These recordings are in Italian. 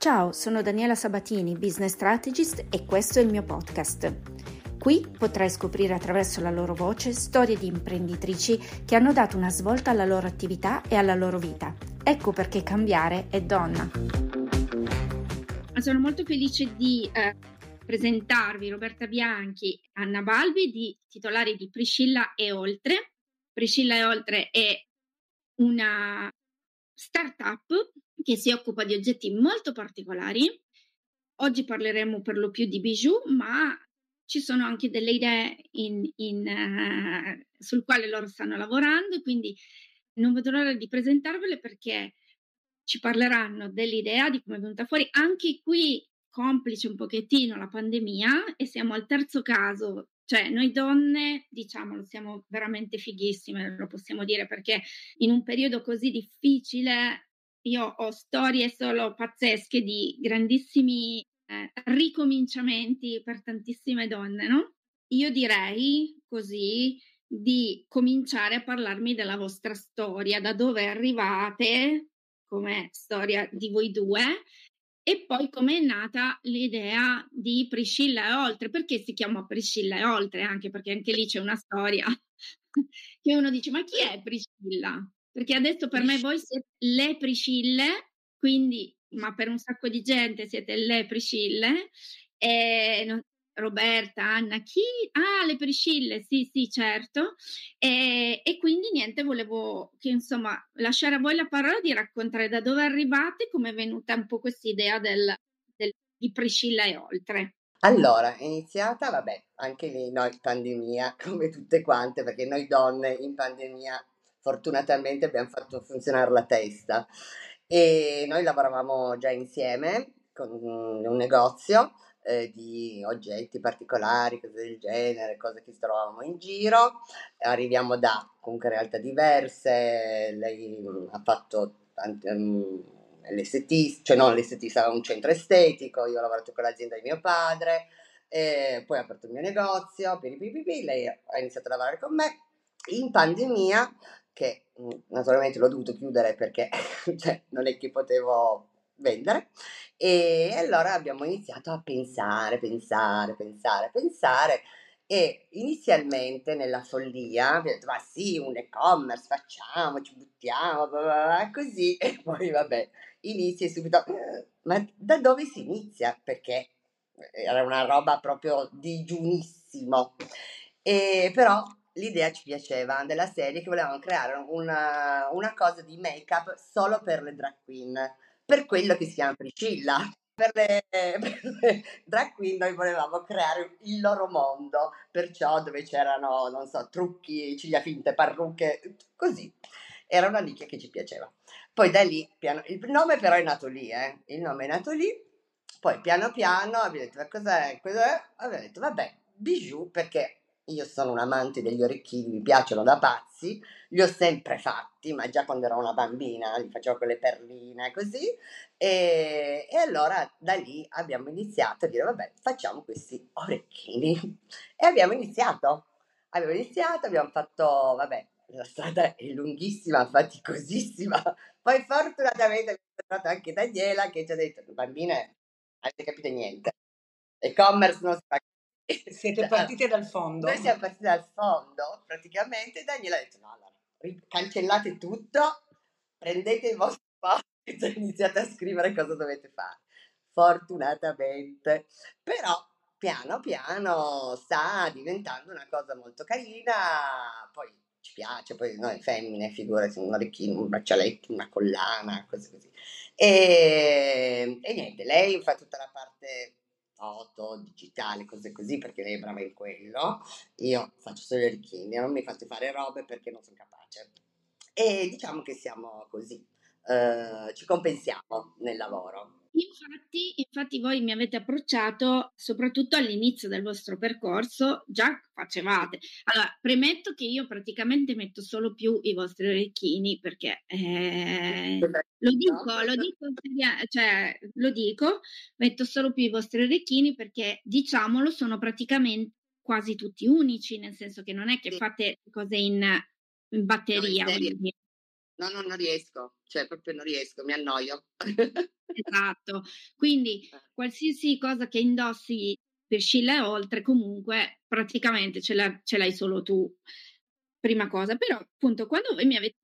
Ciao, sono Daniela Sabatini, business strategist e questo è il mio podcast. Qui potrai scoprire attraverso la loro voce storie di imprenditrici che hanno dato una svolta alla loro attività e alla loro vita. Ecco perché cambiare è donna. Sono molto felice di eh, presentarvi Roberta Bianchi, Anna Balbi, di titolari di Priscilla e Oltre. Priscilla e Oltre è una startup che si occupa di oggetti molto particolari. Oggi parleremo per lo più di bijou, ma ci sono anche delle idee in, in, uh, sul quale loro stanno lavorando, quindi non vedo l'ora di presentarvele perché ci parleranno dell'idea di come è venuta fuori. Anche qui complice un pochettino la pandemia e siamo al terzo caso cioè, noi donne, diciamolo, siamo veramente fighissime, lo possiamo dire, perché in un periodo così difficile io ho storie solo pazzesche di grandissimi eh, ricominciamenti per tantissime donne, no? Io direi così di cominciare a parlarmi della vostra storia, da dove arrivate come storia di voi due e poi come è nata l'idea di Priscilla e Oltre? Perché si chiama Priscilla e Oltre? Anche perché anche lì c'è una storia che uno dice, ma chi è Priscilla? Perché adesso per me voi siete le Priscille, quindi, ma per un sacco di gente siete le Priscille, e non, Roberta, Anna, chi? Ah, le Priscille, sì, sì, certo. E, e, quindi niente, volevo che insomma lasciare a voi la parola di raccontare da dove arrivate, come è venuta un po' questa idea del, del, di Priscilla e oltre. Allora, è iniziata, vabbè, anche lì noi pandemia, come tutte quante, perché noi donne in pandemia fortunatamente abbiamo fatto funzionare la testa e noi lavoravamo già insieme con un negozio eh, di oggetti particolari, cose del genere, cose che trovavamo in giro. Arriviamo da comunque realtà diverse, lei mm, ha fatto tanti, um, l'ST, cioè non l'ST, aveva un centro estetico, io ho lavorato con l'azienda di mio padre, e poi ho aperto il mio negozio, piripipipi, lei ha iniziato a lavorare con me. In pandemia, che mm, naturalmente l'ho dovuto chiudere perché cioè, non è che potevo vendere. E allora abbiamo iniziato a pensare, pensare, pensare, pensare. E inizialmente nella follia abbiamo detto, ma sì, un e-commerce, facciamo, ci buttiamo, bla bla bla, così. E poi vabbè, inizia subito, ma da dove si inizia? Perché era una roba proprio digiunissimo. E però l'idea ci piaceva della serie che volevamo creare una, una cosa di make-up solo per le drag queen per quello che si chiama Priscilla. Per le, per le drag queen noi volevamo creare il loro mondo, perciò dove c'erano, non so, trucchi, ciglia finte, parrucche, così. Era una nicchia che ci piaceva. Poi da lì, piano, il nome però è nato lì, eh? il nome è nato lì, poi piano piano abbiamo detto, ma cos'è? cos'è? Abbiamo detto, vabbè, bijou, perché io sono un amante degli orecchini, mi piacciono da pazzi, li ho sempre fatti, ma già quando ero una bambina li facevo con le perline così. E, e allora da lì abbiamo iniziato a dire, vabbè, facciamo questi orecchini. E abbiamo iniziato. Abbiamo iniziato, abbiamo fatto, vabbè, la strada è lunghissima, faticosissima. Poi fortunatamente abbiamo trovato anche Daniela che ci ha detto, bambine, avete capito niente. E-commerce non si fa siete partite dal fondo? Noi siamo partiti dal fondo, praticamente. Daniela ha detto: no, allora, cancellate tutto, prendete il vostro posto e iniziate a scrivere cosa dovete fare. Fortunatamente, però piano piano sta diventando una cosa molto carina. Poi ci piace, poi noi femmine, figurati, un orecchino, un braccialetto, una collana, cose così. E, e niente, lei fa tutta la parte foto, digitale, cose così, perché lei è brava in quello. Io faccio solo i ricchini, non mi fate fare robe perché non sono capace. E diciamo che siamo così, eh, ci compensiamo nel lavoro. Infatti, infatti voi mi avete approcciato soprattutto all'inizio del vostro percorso, già facevate. Allora, premetto che io praticamente metto solo più i vostri orecchini perché eh, lo dico, lo dico, cioè, lo dico, metto solo più i vostri orecchini perché diciamolo sono praticamente quasi tutti unici, nel senso che non è che fate cose in, in batteria. No, in No, no, non riesco, cioè proprio non riesco, mi annoio. esatto, quindi eh. qualsiasi cosa che indossi per Scilla e oltre, comunque praticamente ce, l'hai, ce l'hai solo tu, prima cosa. Però appunto quando voi mi avete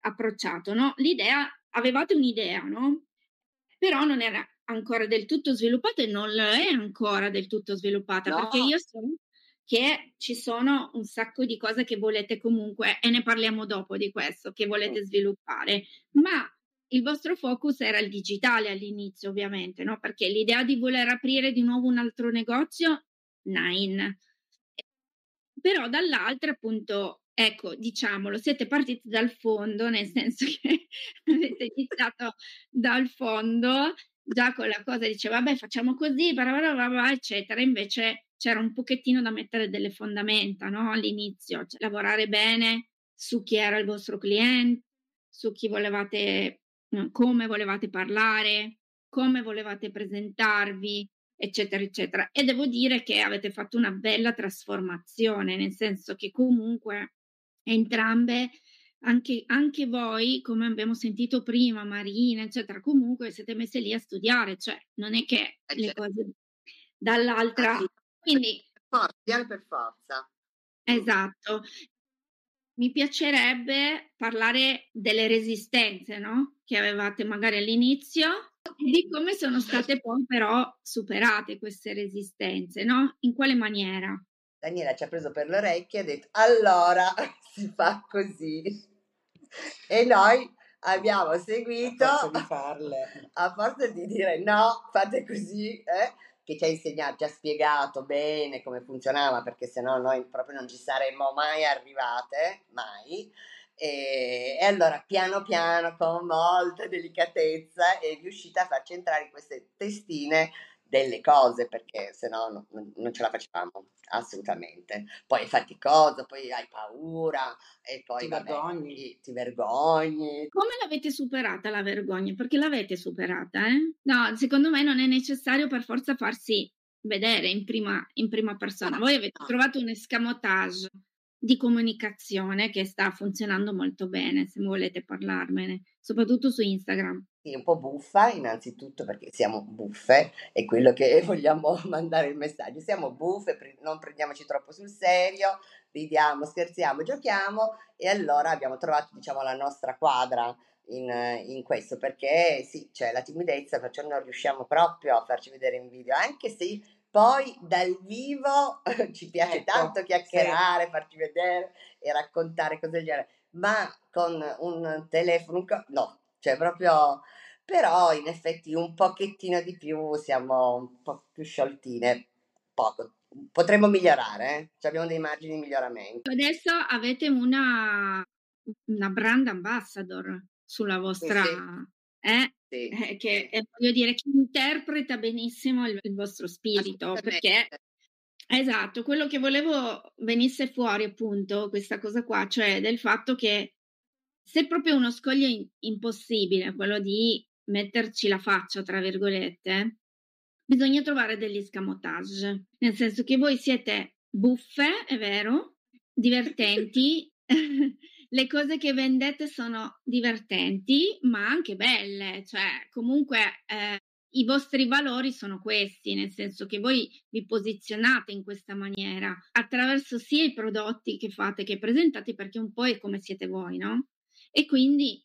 approcciato, no? L'idea, avevate un'idea, no? Però non era ancora del tutto sviluppata e non è ancora del tutto sviluppata no. perché io so che ci sono un sacco di cose che volete comunque, e ne parliamo dopo di questo, che volete sviluppare, ma il vostro focus era il digitale all'inizio, ovviamente, no? Perché l'idea di voler aprire di nuovo un altro negozio, nine. Però dall'altra, appunto, ecco, diciamolo, siete partiti dal fondo, nel senso che avete iniziato dal fondo, già con la cosa dice, vabbè, facciamo così, eccetera. Invece c'era un pochettino da mettere delle fondamenta, no? All'inizio, cioè, lavorare bene su chi era il vostro cliente, su chi volevate come volevate parlare, come volevate presentarvi, eccetera, eccetera. E devo dire che avete fatto una bella trasformazione, nel senso che comunque entrambe, anche, anche voi, come abbiamo sentito prima, Marina, eccetera, comunque siete messe lì a studiare, cioè non è che eh, le certo. cose dall'altra... Quindi... Forza, per forza. Esatto mi piacerebbe parlare delle resistenze, no? Che avevate magari all'inizio e di come sono state poi però superate queste resistenze, no? In quale maniera? Daniela ci ha preso per le orecchie e ha detto allora si fa così. E noi abbiamo seguito a forza di farle a forza di dire no, fate così, eh? che ci ha insegnato, ci ha spiegato bene come funzionava, perché sennò noi proprio non ci saremmo mai arrivate, mai. E, e, allora piano piano, con molta delicatezza, è riuscita a farci entrare in queste testine delle cose perché se no non, non ce la facciamo assolutamente. Poi è faticoso, poi hai paura e poi ti, vabbè, vergogni. Ti, ti, vergogni. Come l'avete superata la vergogna? Perché l'avete superata, eh? No, secondo me non è necessario per forza farsi vedere in prima, in prima persona. Voi avete trovato un escamotage di comunicazione che sta funzionando molto bene, se volete parlarmene, soprattutto su Instagram. Sì, un po' buffa innanzitutto perché siamo buffe, è quello che vogliamo mandare il messaggio, siamo buffe, non prendiamoci troppo sul serio, ridiamo, scherziamo, giochiamo e allora abbiamo trovato diciamo la nostra quadra in, in, questo perché sì, c'è la timidezza, perciò non riusciamo proprio a farci vedere in video, anche se poi dal vivo ci piace ecco, tanto chiacchierare, sì. farci vedere e raccontare cose del genere, ma con un telefono, no, cioè proprio, però in effetti un pochettino di più siamo un po' più scioltine, poco. Potremmo migliorare, eh? cioè abbiamo dei margini di miglioramento. Adesso avete una, una brand ambassador sulla vostra... Sì, sì. Eh? Sì, eh, che voglio dire che interpreta benissimo il, il vostro spirito perché esatto quello che volevo venisse fuori appunto questa cosa qua cioè del fatto che se proprio uno scoglio in, impossibile, quello di metterci la faccia, tra virgolette, bisogna trovare degli escamotage, nel senso che voi siete buffe, è vero, divertenti, le cose che vendete sono divertenti, ma anche belle, cioè comunque eh, i vostri valori sono questi, nel senso che voi vi posizionate in questa maniera attraverso sia i prodotti che fate che presentate, perché un po' è come siete voi, no? E quindi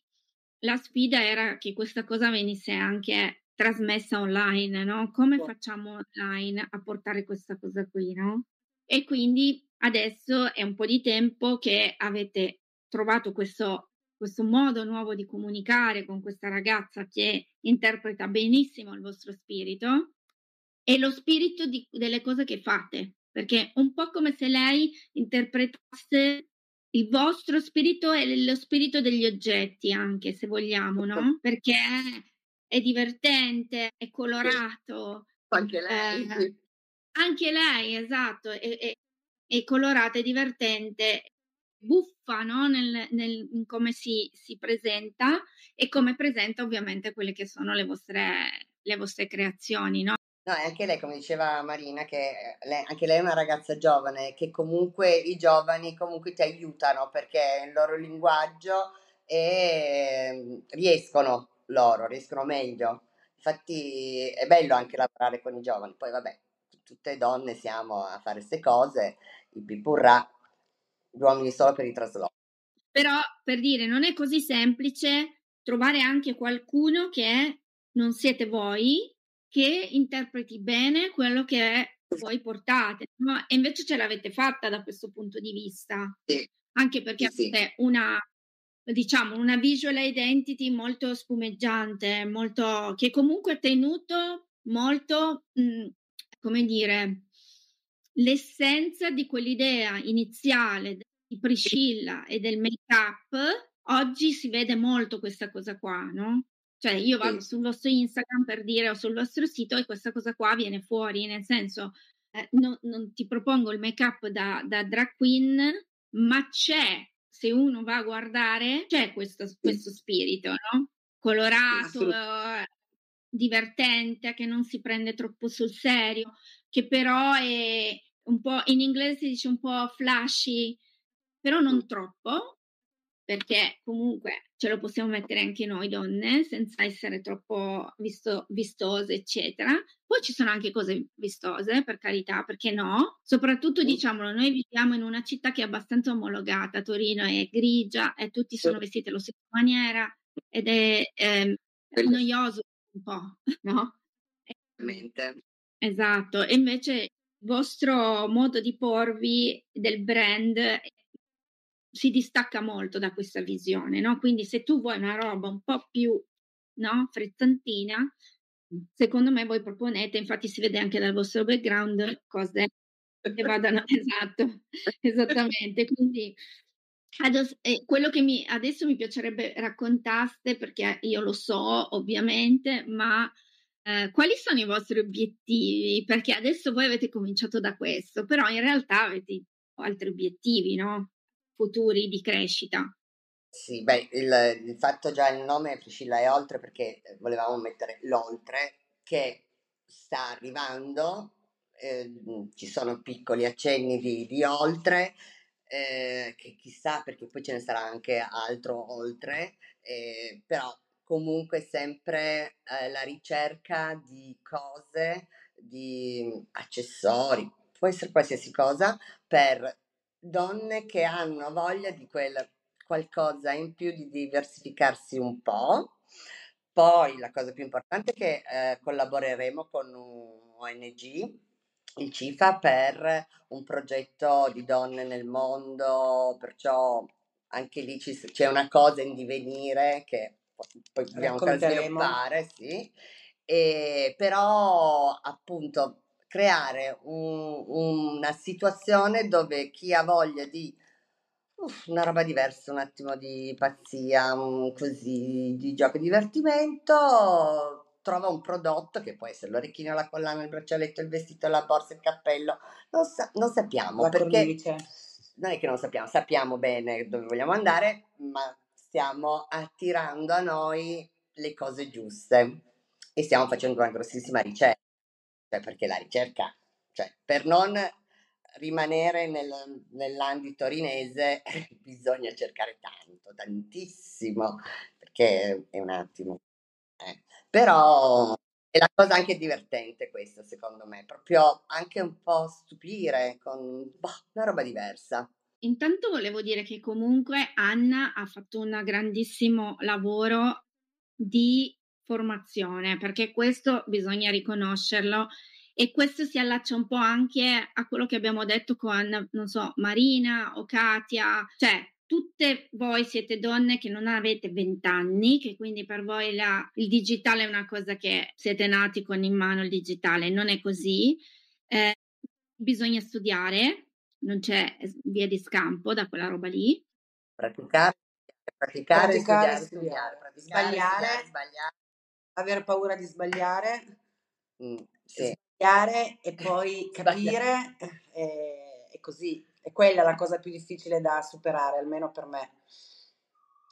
la sfida era che questa cosa venisse anche trasmessa online, no? Come facciamo online a portare questa cosa qui, no? E quindi adesso è un po' di tempo che avete trovato questo, questo modo nuovo di comunicare con questa ragazza che interpreta benissimo il vostro spirito e lo spirito di, delle cose che fate, perché un po' come se lei interpretasse il vostro spirito è lo spirito degli oggetti, anche se vogliamo, no? Perché è divertente, è colorato. Anche lei. Eh, anche lei, esatto, è, è, è colorata, è divertente, buffa no? nel, nel, in come si, si, presenta e come presenta ovviamente quelle che sono le vostre, le vostre creazioni, no? No, e anche lei, come diceva Marina, che lei, anche lei è una ragazza giovane, che comunque i giovani comunque ti aiutano perché il loro linguaggio e mm, riescono loro, riescono meglio. Infatti è bello anche lavorare con i giovani, poi vabbè, tutte donne siamo a fare queste cose, i pipurrà, gli uomini solo per i traslochi. Però per dire, non è così semplice trovare anche qualcuno che non siete voi, che interpreti bene quello che voi portate, no? E invece ce l'avete fatta da questo punto di vista. Sì. Anche perché sì, avete una diciamo una visual identity molto spumeggiante, molto che comunque ha tenuto molto mh, mhmm, come dire l'essenza di quell'idea iniziale di Priscilla e del make-up. Oggi si vede molto questa cosa qua, no? Cioè io vado sul vostro Instagram per dire o sul vostro sito e questa cosa qua viene fuori, nel senso eh, no, non ti propongo il make-up da, da drag queen, ma c'è, se uno va a guardare, c'è questo, questo spirito, no? Colorato, eh, divertente, che non si prende troppo sul serio, che però è un po', in inglese si dice un po' flashy, però non troppo, perché comunque ce lo possiamo mettere anche noi donne senza essere troppo visto, vistose, eccetera. Poi ci sono anche cose vistose, per carità, perché no? Soprattutto, diciamolo, noi viviamo in una città che è abbastanza omologata, Torino è grigia e tutti sono vestiti alla stessa maniera ed è eh, noioso un po', no? Esatto, e invece il vostro modo di porvi del brand si distacca molto da questa visione, no? Quindi se tu vuoi una roba un po' più no, frizzantina, secondo me voi proponete, infatti si vede anche dal vostro background, cose che vadano esatto, esattamente. Quindi adesso, eh, quello che mi, adesso mi piacerebbe raccontaste, perché io lo so ovviamente, ma eh, quali sono i vostri obiettivi? Perché adesso voi avete cominciato da questo, però in realtà avete altri obiettivi, no? Futuri di crescita. Sì, beh, il, il fatto già il nome Priscilla è oltre perché eh, volevamo mettere l'oltre che sta arrivando, eh, ci sono piccoli accenni di, di oltre, eh, che chissà perché poi ce ne sarà anche altro oltre, eh, però comunque sempre eh, la ricerca di cose, di accessori, può essere qualsiasi cosa per donne che hanno voglia di quel qualcosa in più di diversificarsi un po'. Poi la cosa più importante è che eh, collaboreremo con un ONG, il CIFA, per un progetto di donne nel mondo, perciò anche lì ci, c'è una cosa in divenire che poi dobbiamo sviluppare, sì. E, però appunto creare un, una situazione dove chi ha voglia di uff, una roba diversa, un attimo di pazzia, un, così di gioco e divertimento, trova un prodotto che può essere l'orecchino, la collana, il braccialetto, il vestito, la borsa, il cappello, non, sa- non sappiamo la perché cornice. non è che non sappiamo, sappiamo bene dove vogliamo andare, ma stiamo attirando a noi le cose giuste e stiamo facendo una grossissima ricerca cioè perché la ricerca, cioè per non rimanere nel, nell'ambito torinese bisogna cercare tanto, tantissimo, perché è un attimo. Eh. Però è la cosa anche divertente questa, secondo me, proprio anche un po' stupire con boh, una roba diversa. Intanto volevo dire che comunque Anna ha fatto un grandissimo lavoro di formazione, perché questo bisogna riconoscerlo e questo si allaccia un po' anche a quello che abbiamo detto con, non so, Marina o Katia, cioè tutte voi siete donne che non avete vent'anni, che quindi per voi la, il digitale è una cosa che siete nati con in mano il digitale, non è così. Eh, bisogna studiare, non c'è via di scampo da quella roba lì. Praticare, praticare, praticare studiare, studiare, praticare, sbagliare, studiare, sbagliare aver paura di sbagliare, mm, sì. sbagliare e poi capire e, e, così. E quella è la cosa più difficile da superare, almeno per me.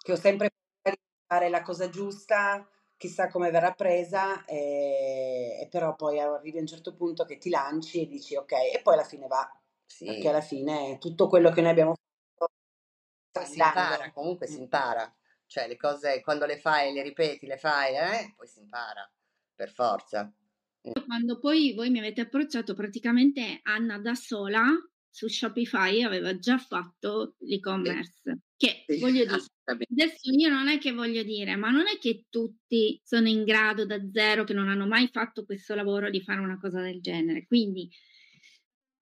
Che ho sempre paura di fare la cosa giusta, chissà come verrà presa, e, e, però poi arrivi a un certo punto che ti lanci e dici ok, e poi alla fine va. Sì. Perché alla fine tutto quello che noi abbiamo fatto si impara, comunque si impara Cioè le cose quando le fai, le ripeti, le fai, eh, poi si impara, per forza. Quando poi voi mi avete approcciato, praticamente Anna da sola su Shopify aveva già fatto l'e-commerce. Che voglio dire, adesso io non è che voglio dire, ma non è che tutti sono in grado da zero, che non hanno mai fatto questo lavoro, di fare una cosa del genere. Quindi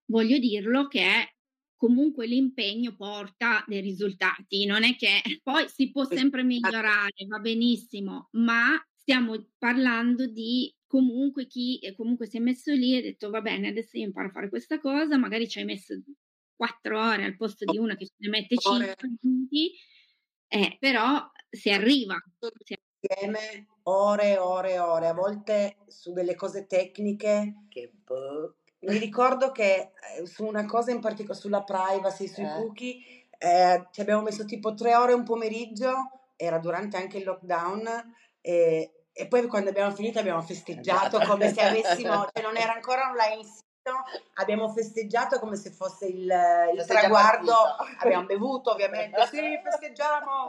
voglio dirlo che comunque l'impegno porta dei risultati, non è che poi si può sempre migliorare, va benissimo, ma stiamo parlando di comunque chi comunque si è messo lì e ha detto va bene, adesso io imparo a fare questa cosa, magari ci hai messo quattro ore al posto di una che ne mette cinque minuti, eh, però si arriva. Insieme ore e ore e ore, a volte su delle cose tecniche che boh. Mi ricordo che eh, su una cosa in particolare, sulla privacy, sui eh. cookie, eh, ci abbiamo messo tipo tre ore un pomeriggio, era durante anche il lockdown, e e poi quando abbiamo finito abbiamo festeggiato esatto. come se avessimo, cioè non era ancora online abbiamo festeggiato come se fosse il, il traguardo, abbiamo bevuto ovviamente, sì festeggiamo,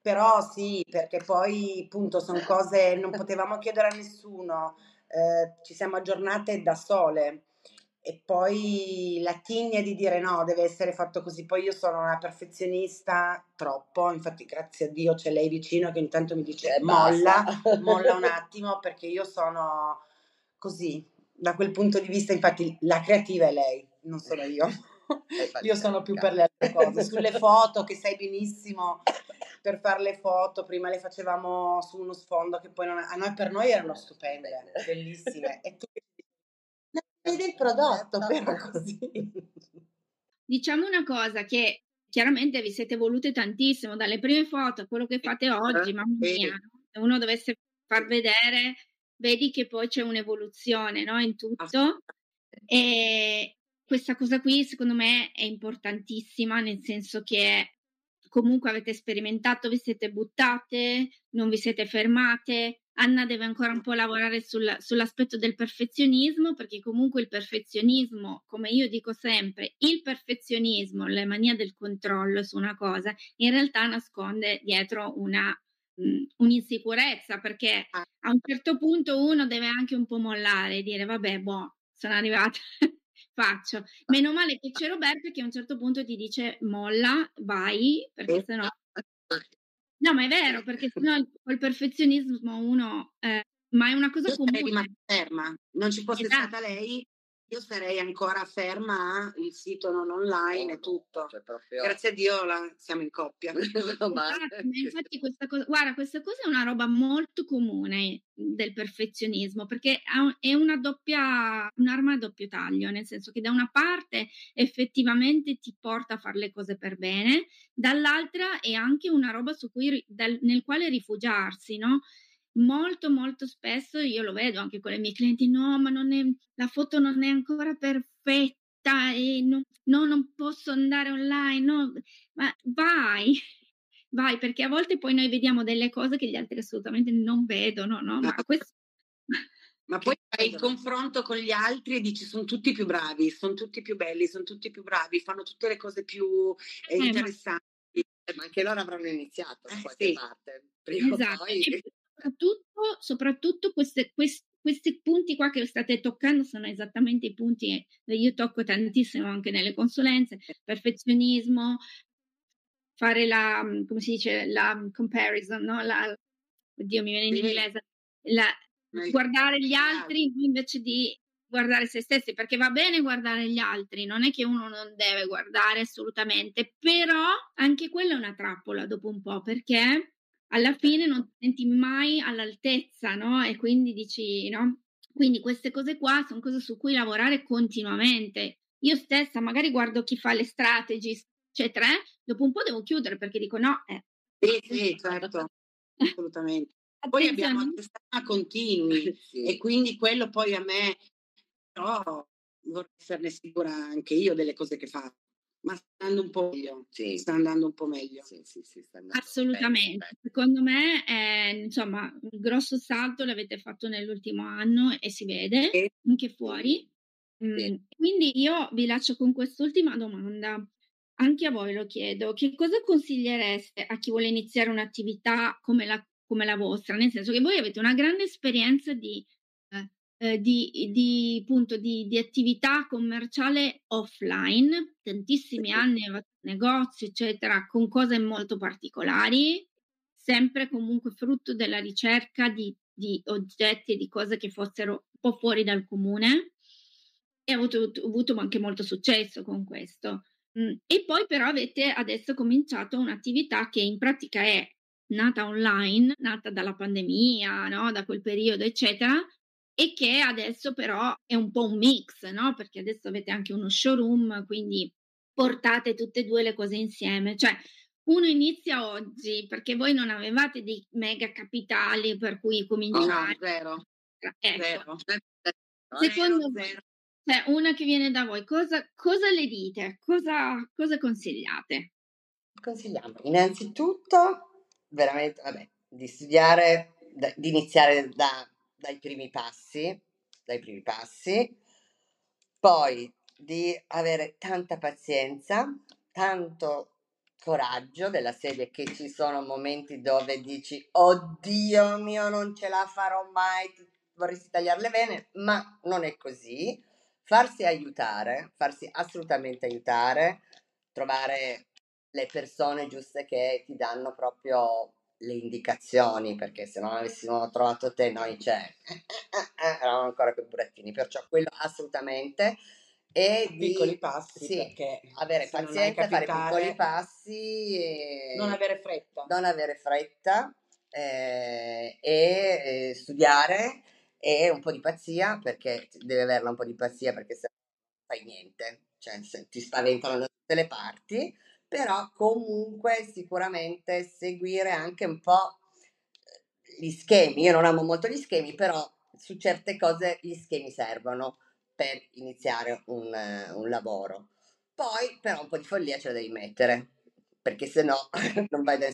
però sì, perché poi appunto sono cose, non potevamo chiedere a nessuno, eh, ci siamo aggiornate da sole e poi la tigna di dire no, deve essere fatto così. Poi io sono una perfezionista troppo, infatti grazie a Dio c'è lei vicino che intanto mi dice eh, molla, molla un attimo perché io sono così. Da quel punto di vista, infatti, la creativa è lei, non sono io. io sono più per le altre cose. Sulle foto, che sai benissimo, per fare le foto, prima le facevamo su uno sfondo che poi non, a noi, per noi erano stupende, bellissime. E tu vedi il prodotto, però così. Diciamo una cosa che chiaramente vi siete volute tantissimo, dalle prime foto a quello che fate oggi, eh, mamma mia, se uno dovesse far vedere, vedi che poi c'è un'evoluzione no? in tutto. E questa cosa qui secondo me è importantissima, nel senso che comunque avete sperimentato, vi siete buttate, non vi siete fermate, Anna deve ancora un po' lavorare sul, sull'aspetto del perfezionismo, perché comunque il perfezionismo, come io dico sempre, il perfezionismo, la mania del controllo su una cosa, in realtà nasconde dietro una, mh, un'insicurezza, perché a un certo punto uno deve anche un po' mollare e dire, vabbè, boh, sono arrivata. Faccio. Meno male che c'è Roberto che a un certo punto ti dice molla, vai, perché sennò No, ma è vero, perché sennò col perfezionismo uno... Eh, ma è una cosa comune. Ferma, non ci fosse esatto. stata lei, io sarei ancora ferma, il sito non online e tutto. Cioè proprio... Grazie a Dio la, siamo in coppia. esatto, infatti questa cosa, guarda, questa cosa è una roba molto comune del perfezionismo, perché è una doppia, un'arma a doppio taglio, nel senso che da una parte effettivamente ti porta a fare le cose per bene, dall'altra è anche una roba su cui, dal, nel quale rifugiarsi, no? Molto molto spesso io lo vedo anche con le mie clienti, no, ma non è, la foto non è ancora perfetta e non, no, non posso andare online, no, ma vai, vai, perché a volte poi noi vediamo delle cose che gli altri assolutamente non vedono, no? Ma, questo... ma poi fai il confronto con gli altri e dici sono tutti più bravi, sono tutti più belli, sono tutti più bravi, fanno tutte le cose più eh, eh interessanti. Ma... ma anche loro avranno iniziato da eh, qualche sì. parte. Prima esatto. poi soprattutto, soprattutto queste, queste, questi punti qua che state toccando sono esattamente i punti che io tocco tantissimo anche nelle consulenze, perfezionismo, fare la, come si dice, la comparison, no? La, oddio, mi viene in inglese, la, guardare gli altri invece di guardare se stessi, perché va bene guardare gli altri, non è che uno non deve guardare assolutamente, però anche quella è una trappola dopo un po', perché alla fine non ti senti mai all'altezza, no? E quindi dici, no? Quindi queste cose qua sono cose su cui lavorare continuamente. Io stessa magari guardo chi fa le strategy, eccetera, eh? dopo un po' devo chiudere perché dico no. Eh. Sì, sì, certo, assolutamente. Poi abbiamo attività continui sì. e quindi quello poi a me, però vorrei esserne sicura anche io delle cose che faccio ma sta andando un po' meglio. Sì. Sta andando un po' meglio. Sì, sì, sì, Assolutamente. Bene. Secondo me, è, insomma, il grosso salto l'avete fatto nell'ultimo anno e si vede sì. anche fuori. Mm, quindi io vi lascio con quest'ultima domanda. anche a voi lo chiedo, che cosa consigliereste a chi vuole iniziare un'attività come la, come la vostra? Nel senso che voi avete una grande esperienza di, eh, di, di, appunto, di, di attività commerciale offline, tantissimi anni negozi, eccetera, con cose molto particolari, sempre comunque frutto della ricerca di, di oggetti e di cose che fossero un po' fuori dal comune e ho avuto, ho avuto anche molto successo con questo. Mm, e poi però avete adesso cominciato un'attività che in pratica è nata online, nata dalla pandemia, no? da quel periodo, eccetera, e che adesso però è un po' un mix, no? Perché adesso avete anche uno showroom, quindi portate tutte e due le cose insieme. Cioè, uno inizia oggi perché voi non avevate dei mega capitali per cui cominciare. No, zero. Ecco. Zero. Secondo voi, cioè, una che viene da voi, cosa, cosa le dite? Cosa, cosa consigliate? Consigliamo innanzitutto veramente, vabbè, di studiare, da, di iniziare da, dai primi passi, dai primi passi, poi di avere tanta pazienza, tanto coraggio della serie che ci sono momenti dove dici oddio mio non ce la farò mai vorresti tagliarle bene ma non è così. Farsi aiutare, farsi assolutamente aiutare, trovare le persone giuste che ti danno proprio le indicazioni, perché se non avessimo trovato te noi cioè, eh, eh, eh, eravamo ancora più burattini, perciò quello assolutamente. E di, piccoli passi, sì, perché avere pazienza, fare piccoli passi, e non avere fretta. Non avere fretta eh, e eh, studiare e un po' di pazzia, perché deve averla un po' di pazzia perché se non fai niente, cioè ti spaventano da tutte le parti, però comunque sicuramente seguire anche un po' gli schemi. Io non amo molto gli schemi, però su certe cose gli schemi servono per iniziare un, un lavoro. Poi però un po' di follia ce la devi mettere, perché se no non vai da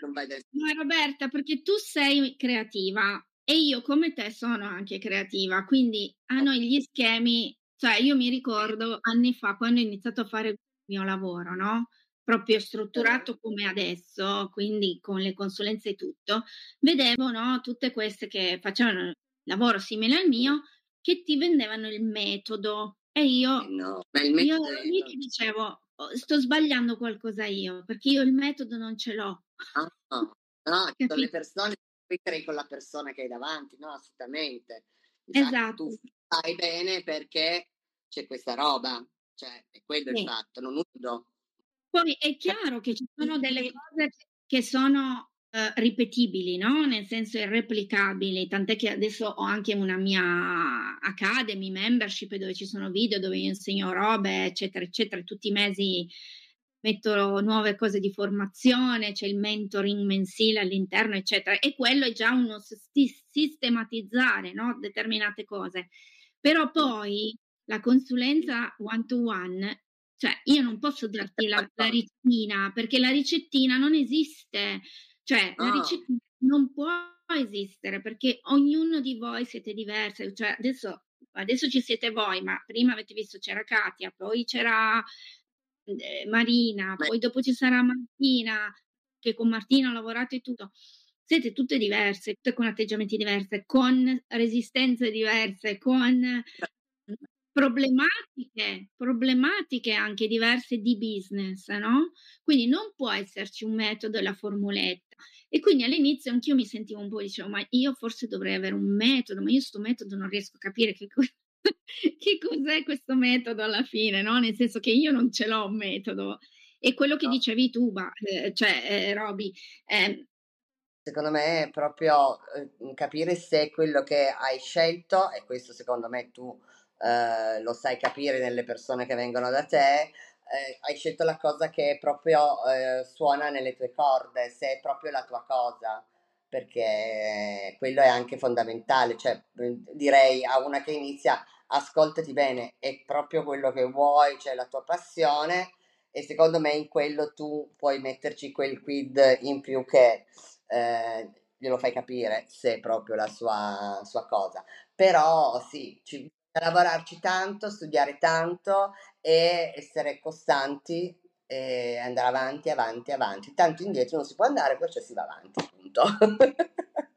non vai. Ma Roberta, perché tu sei creativa e io come te sono anche creativa, quindi a noi gli schemi, cioè io mi ricordo anni fa quando ho iniziato a fare mio lavoro, no? Proprio strutturato come adesso, quindi con le consulenze e tutto, vedevo no, tutte queste che facevano lavoro simile al mio, che ti vendevano il metodo. E io, eh no, io lì ti dicevo, oh, sto sbagliando qualcosa io, perché io il metodo non ce l'ho. No, no, no sono le persone crei con la persona che hai davanti, no? Assolutamente. Infatti, esatto. Tu stai bene perché c'è questa roba, cioè è quello sì. il fatto, non uso. Poi è chiaro che ci sono delle cose che sono uh, ripetibili, no? Nel senso irreplicabili, tant'è che adesso ho anche una mia academy, membership, dove ci sono video, dove io insegno robe, eccetera, eccetera, tutti i mesi metto nuove cose di formazione, c'è il mentoring mensile all'interno, eccetera. E quello è già uno sistematizzare no? determinate cose. Però poi la consulenza one to one, cioè io non posso darti la, la ricettina perché la ricettina non esiste, cioè la ricettina non può esistere perché ognuno di voi siete diversi, cioè adesso adesso ci siete voi, ma prima avete visto c'era Katia, poi c'era eh, Marina, Beh. poi dopo ci sarà Martina, che con Martina ho lavorato e tutto. Siete tutte diverse, tutte con atteggiamenti diversi, con resistenze diverse, con problematiche, problematiche anche diverse di business, no? Quindi non può esserci un metodo e la formuletta. E quindi all'inizio anch'io mi sentivo un po', dicevo, ma io forse dovrei avere un metodo, ma io sto metodo non riesco a capire che cosa che cos'è questo metodo alla fine, no? Nel senso che io non ce l'ho un metodo. E quello che no. dicevi tu, ma, eh, cioè, eh, Roby, eh, secondo me è proprio eh, capire se quello che hai scelto, e questo secondo me tu eh, lo sai capire nelle persone che vengono da te, eh, hai scelto la cosa che proprio eh, suona nelle tue corde, se è proprio la tua cosa, perché quello è anche fondamentale, cioè direi a una che inizia ascoltati bene, è proprio quello che vuoi, c'è la tua passione e secondo me in quello tu puoi metterci quel quid in più che eh, glielo fai capire se è proprio la sua, sua cosa. Però sì, ci, lavorarci tanto, studiare tanto e essere costanti e andare avanti, avanti, avanti. Tanto indietro non si può andare, perciò si va avanti, appunto.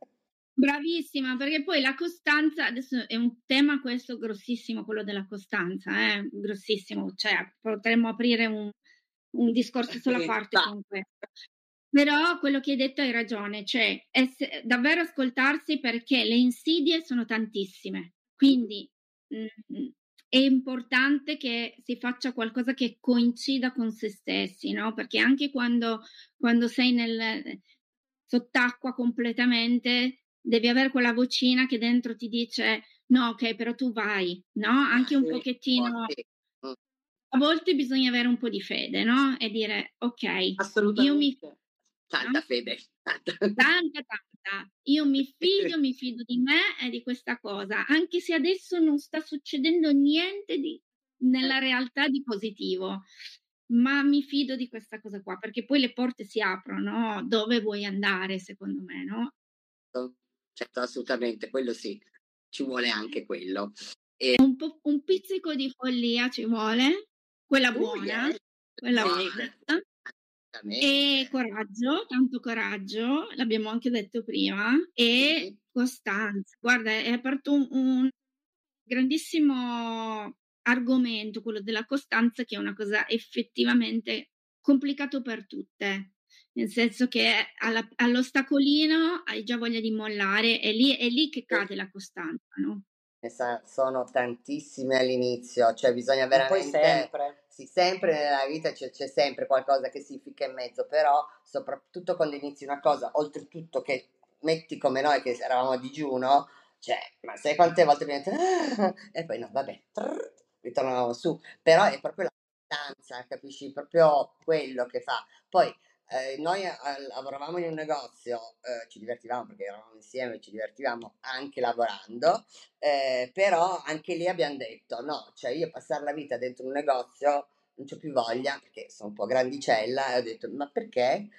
Bravissima, perché poi la costanza, adesso è un tema questo grossissimo, quello della costanza, eh? grossissimo, cioè potremmo aprire un, un discorso solo a parte con questo. Però quello che hai detto hai ragione, cioè ess- davvero ascoltarsi perché le insidie sono tantissime, quindi è importante che si faccia qualcosa che coincida con se stessi, no? Perché anche quando, quando sei nel, sott'acqua completamente, devi avere quella vocina che dentro ti dice no, ok, però tu vai, no? Anche un pochettino. A volte bisogna avere un po' di fede, no? E dire ok, io mi Tanta fede. Tanta. tanta, tanta. Io mi fido, mi fido di me e di questa cosa, anche se adesso non sta succedendo niente di, nella eh. realtà di positivo, ma mi fido di questa cosa qua, perché poi le porte si aprono dove vuoi andare, secondo me, no? Certo, assolutamente, quello sì, ci vuole anche quello. E... Un, po', un pizzico di follia ci vuole, quella buona, uh, yeah. quella buona. E coraggio, tanto coraggio, l'abbiamo anche detto prima, e costanza. Guarda, è aperto un, un grandissimo argomento, quello della costanza, che è una cosa effettivamente complicato per tutte. Nel senso che alla, all'ostacolino hai già voglia di mollare, è lì, è lì che cade la costanza, no? Sono tantissime all'inizio, cioè bisogna veramente... poi sempre. Sì, sempre nella vita c'è, c'è, sempre qualcosa che si ficca in mezzo, però soprattutto quando inizi una cosa, oltretutto che metti come noi che eravamo a digiuno, cioè, ma sai quante volte mi detto, ah", e poi no, vabbè, trrr, ritornavamo su, però è proprio la stanza, capisci? Proprio quello che fa. Poi eh, noi eh, lavoravamo in un negozio, eh, ci divertivamo perché eravamo insieme, ci divertivamo anche lavorando, eh, però anche lì abbiamo detto no, cioè io passare la vita dentro un negozio non ho più voglia perché sono un po' grandicella e ho detto ma perché?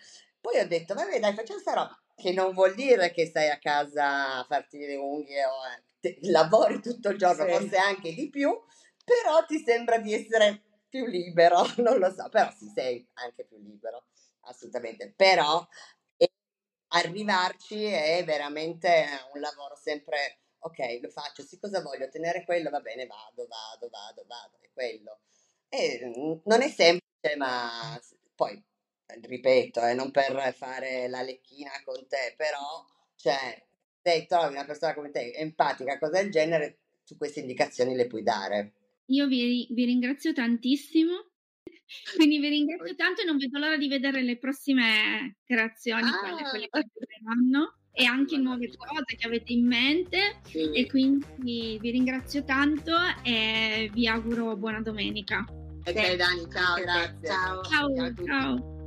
Poi ho detto vabbè dai facciamo sta roba che non vuol dire che stai a casa a farti le unghie o te, lavori tutto il giorno, sì. forse anche di più, però ti sembra di essere più libero, non lo so, però sì, sei anche più libero assolutamente, però arrivarci è veramente un lavoro sempre, ok, lo faccio, sì cosa voglio, ottenere quello, va bene, vado, vado, vado, vado, è quello. E mm, non è semplice, ma poi, ripeto, eh, non per fare la lecchina con te, però, cioè, se trovi una persona come te, empatica, cosa del genere, su queste indicazioni le puoi dare. Io vi, vi ringrazio tantissimo quindi vi ringrazio tanto e non vedo l'ora di vedere le prossime creazioni, ah. quelle, quelle che arriveranno e anche nuove cose che avete in mente sì. e quindi vi ringrazio tanto e vi auguro buona domenica. Ok Dani, ciao, grazie. Ciao. ciao. ciao.